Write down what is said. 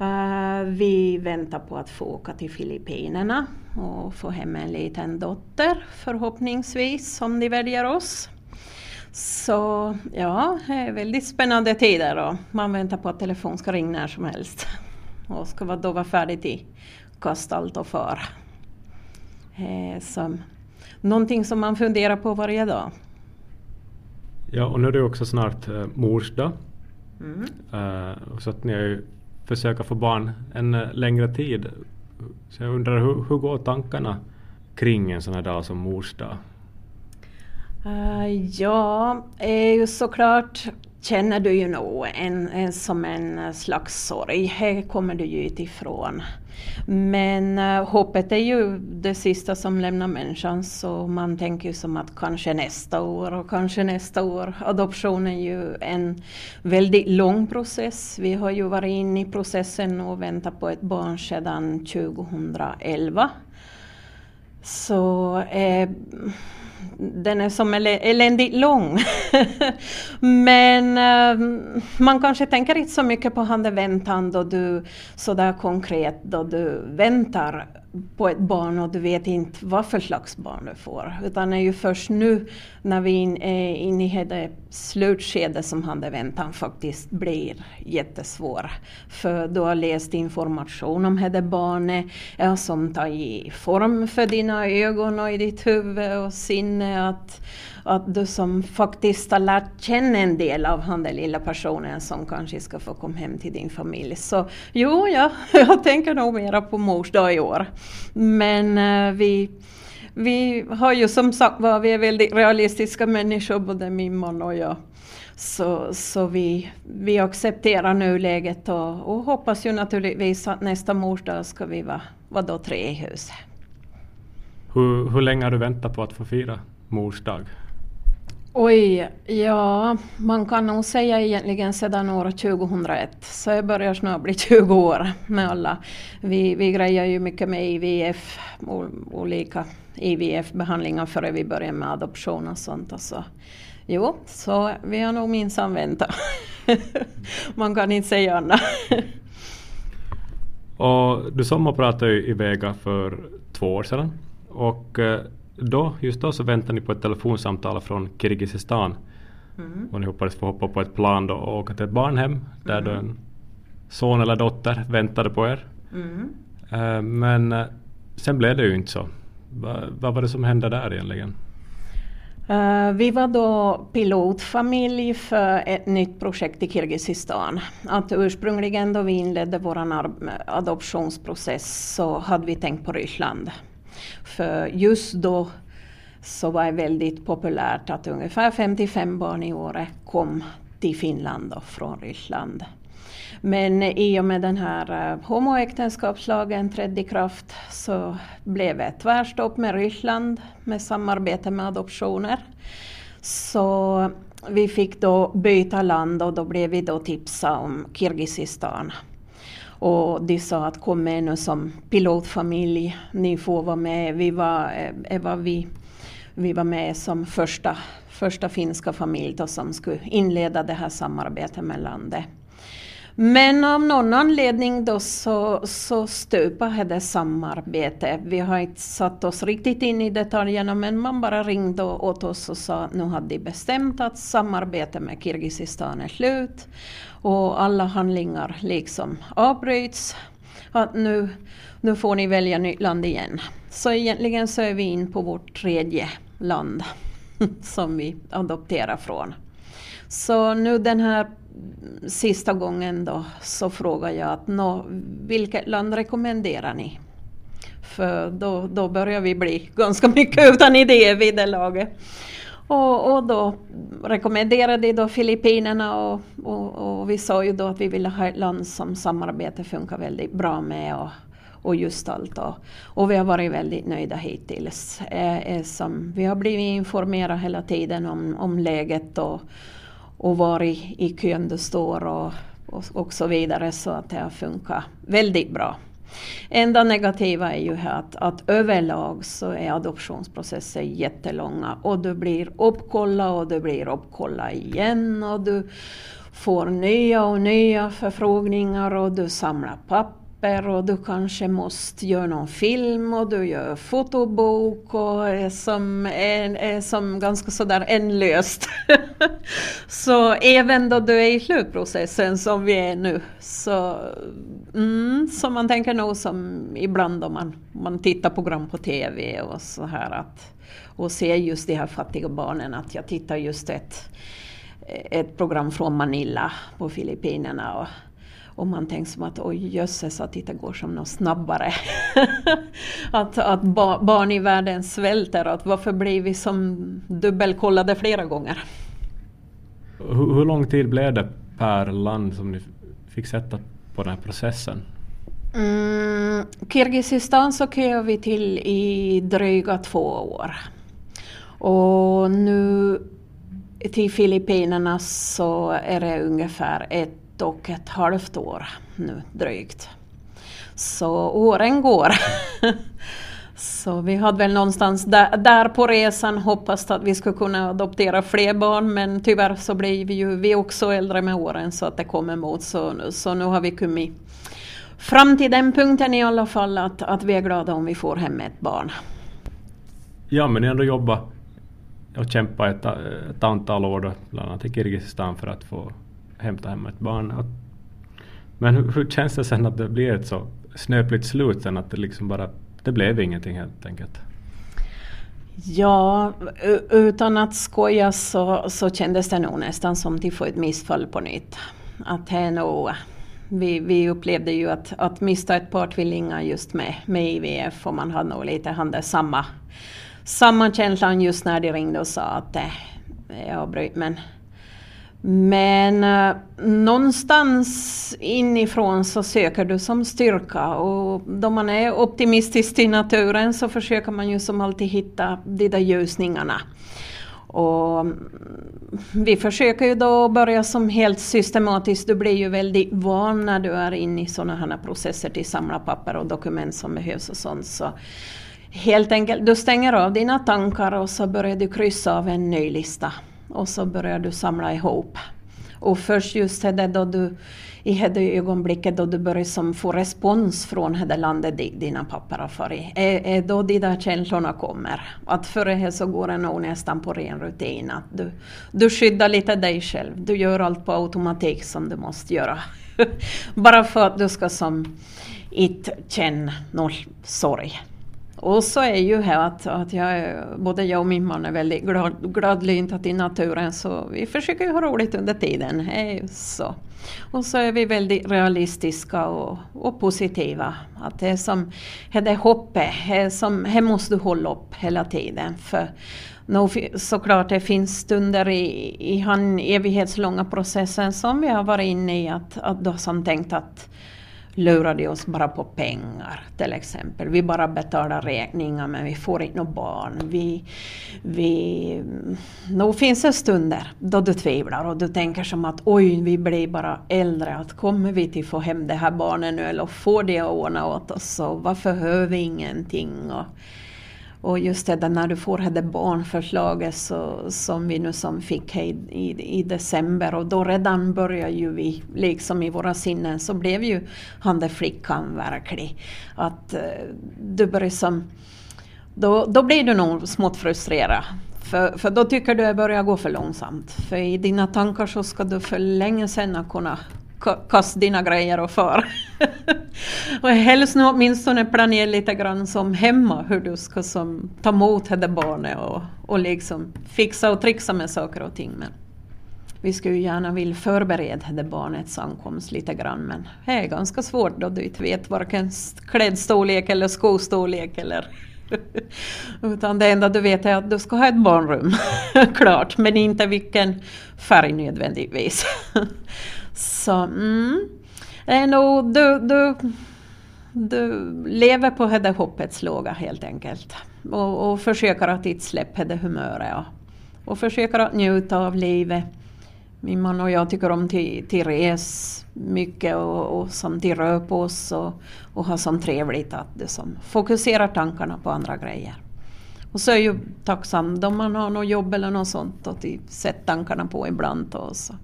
Uh, vi väntar på att få åka till Filippinerna och få hem en liten dotter förhoppningsvis om de väljer oss. Så ja, det är väldigt spännande tider och man väntar på att telefon ska ringa när som helst. Och ska då vara färdig till kasta allt och fara. Eh, så, någonting som man funderar på varje dag. Ja, och nu är det också snart eh, mors dag. Mm. Uh, så att ni försöka få barn en eh, längre tid. Så jag undrar hur, hur går tankarna kring en sån här dag som mors dag? Uh, eh, ja, är ju såklart känner du ju nog en, en, som en slags sorg. Här kommer du ju ifrån. Men uh, hoppet är ju det sista som lämnar människan så man tänker ju som att kanske nästa år och kanske nästa år. Adoption är ju en väldigt lång process. Vi har ju varit inne i processen och väntat på ett barn sedan 2011. Så eh, den är som eländigt lång. Men um, man kanske tänker inte så mycket på handväntan då du sådär konkret då du väntar på ett barn och du vet inte vad för slags barn du får. Utan det är ju först nu när vi är eh, inne i det slutskedet som handväntan faktiskt blir jättesvår. För du har läst information om det barnet ja, som tar i form för dina ögon och i ditt huvud och sinne. Att, att du som faktiskt har lärt känna en del av den lilla personen som kanske ska få komma hem till din familj. Så jo, ja, jag tänker nog mera på mors dag i år. Men eh, vi, vi har ju som sagt var, vi är väldigt realistiska människor, både min man och jag. Så, så vi, vi accepterar nuläget och, och hoppas ju naturligtvis att nästa morsdag ska vi vara, vara då tre i huset. Hur, hur länge har du väntat på att få fira mors dag? Oj, ja, man kan nog säga egentligen sedan år 2001. Så jag börjar snart bli 20 år med alla. Vi, vi grejer ju mycket med IVF, olika IVF-behandlingar före vi börjar med adoption och sånt. Och så. Jo, så vi har nog minsann väntat. man kan inte säga annat. och du sommarpratade ju i Vega för två år sedan. Och eh, då, just då så väntade ni på ett telefonsamtal från Kirgizistan. Mm. Och ni hoppades få hoppa på ett plan då och åka till ett barnhem där mm. då en son eller dotter väntade på er. Mm. Uh, men uh, sen blev det ju inte så. Va, vad var det som hände där egentligen? Uh, vi var då pilotfamilj för ett nytt projekt i Kirgizistan. Att ursprungligen då vi inledde vår adoptionsprocess så hade vi tänkt på Ryssland. För just då så var det väldigt populärt att ungefär 55 barn i året kom till Finland och från Ryssland. Men i och med den här eh, homoäktenskapslagen trädde i kraft så blev det tvärstopp med Ryssland med samarbete med adoptioner. Så vi fick då byta land och då blev vi då tipsa om Kirgizistan. Och de sa att kom med nu som pilotfamilj, ni får vara med. Vi var, eh, Eva, vi, vi var med som första, första finska familj då, som skulle inleda det här samarbetet med landet. Men av någon anledning då så, så stupade det samarbete. Vi har inte satt oss riktigt in i detaljerna men man bara ringde åt oss och sa nu hade de bestämt att samarbetet med Kirgizistan är slut och alla handlingar liksom avbryts. Att nu, nu får ni välja nytt land igen. Så egentligen så är vi in på vårt tredje land som vi adopterar från. Så nu den här sista gången då så frågar jag att nå, vilket land rekommenderar ni? För då, då börjar vi bli ganska mycket utan idéer vid det laget. Och, och då rekommenderade då Filippinerna och, och, och, vi sa ju då att vi ville ha ett land som samarbete funkar väldigt bra med och, och just allt. Och, och vi har varit väldigt nöjda hittills. Eh, eh, som, vi har blivit informerade hela tiden om, om läget och, och var i, i kön du står och, och, och så vidare så att det har funkat väldigt bra. Enda negativa är ju att, att överlag så är adoptionsprocesser jättelånga och du blir uppkollad och du blir uppkollad igen och du får nya och nya förfrågningar och du samlar papper papper och du kanske måste göra någon film och du gör fotobok och är som, är, är som ganska sådär ändlöst. så även då du är i slutprocessen som vi är nu så, mm, så man tänker nog som ibland om man, man tittar program på TV och så här att och ser just de här fattiga barnen att jag tittar just ett ett program från Manila på Filippinerna och och man tänker som att oj jösses att det går som något snabbare. att att ba barn i världen svälter, att varför blir vi som dubbelkollade flera gånger? Hur, hur lång tid blev det per land som ni fick sätta på den här processen? Mm, Kirgizistan så kör vi till i dryga två år. Och nu till Filippinerna så är det ungefär ett och ett halvt år nu drygt. Så åren går. Så vi hade väl någonstans där, där, på resan hoppats att vi skulle kunna adoptera fler barn men tyvärr så blir vi ju vi också äldre med åren så att det kommer emot. Så, så nu har vi kommit fram till den punkten i alla fall att, att vi är glada om vi får hem ett barn. Ja men ni har ändå jobbat och kämpat ett, ett antal år då, bland annat i Kirgizistan för att få hämta hem ett barn. Men hur, hur, känns det sen att det blir ett så snöpligt slut sen att det liksom bara, det blev ingenting helt enkelt? Ja, utan att skoja så, så kändes det nog nästan som att få ett missfall på nytt. Att det är nog, vi, vi upplevde ju att, att mista ett par tvillingar just med, med IVF och man hade nog lite hade samma, samma känslan just när de ringde och sa att det, jag brytt men men eh, någonstans inifrån så söker du som styrka och då man är optimistisk i naturen så försöker man ju som alltid hitta de där ljusningarna. Och mm, vi försöker ju då börja som helt systematiskt, du blir ju väldigt van när du är inne i sådana här processer till samla papper och dokument som behövs och sånt. Så helt enkelt, du stänger av dina tankar och så börjar du kryssa av en ny lista och så börjar du samla ihop. Och först just det då du i det ögonblicket då du börjar som få respons från det landet dina papper har farit, är, är då de där känslorna kommer. Att före det så går det nog nästan på ren rutin. Att du, du skyddar lite dig själv, du gör allt på automatik som du måste göra. Bara för att du ska som inte känna någon sorg. Och så är ju här att, att jag, både jag och min man är väldigt glad, gladlynta till naturen så vi försöker ju ha roligt under tiden. Eh, så. Och så är vi väldigt realistiska och, och positiva. Att det är som, det hoppet, det, som, det måste du hålla upp hela tiden. För No, såklart det finns stunder i, i den evighetslånga processen som vi har varit inne i att, att då som tänkt att lurade oss bara på pengar till exempel. Vi bara betalar räkningar men vi får inte några barn. Vi, vi, nog finns det stunder då du tvivlar och du tänker som att oj, vi blir bara äldre. Att kommer vi till få hem det här barnet nu eller får det att ordna åt oss? Och varför hör vi ingenting? Och, och just det där när du får det barnförslaget så, som vi nu som fick i, i, i, december och då redan började ju vi liksom i våra sinnen så blev ju han där flickan verklig. Att eh, du börjar som, då, då blir du nog smått frustrerad. För, för då tycker du att det börjar gå för långsamt. För i dina tankar så ska du för länge sedan ha kunnat kasta dina grejer och far. och helst nu åtminstone planera lite grann som hemma hur du ska som ta emot det barnet och, och liksom fixa och trixa med saker och ting. Men vi skulle ju gärna vilja förbereda det barnets ankomst lite grann men det är ganska svårt då du inte vet varken klädstorlek eller skostorlek eller utan det enda du vet är att du ska ha ett barnrum, klart, men inte vilken färg nödvändigtvis. Så mm, eh, det är nog, du, du, du lever på det hoppets låga helt enkelt. Och, och försöker att inte släppa det humöret. Och, och försöker att njuta av livet. Min man och jag tycker om till, till res mycket och, och som till rör på oss och, och ha som trevligt att det som fokuserar tankarna på andra grejer. Och så är jag ju tacksam om man har något jobb eller något sånt att sätta tankarna på ibland. Och så.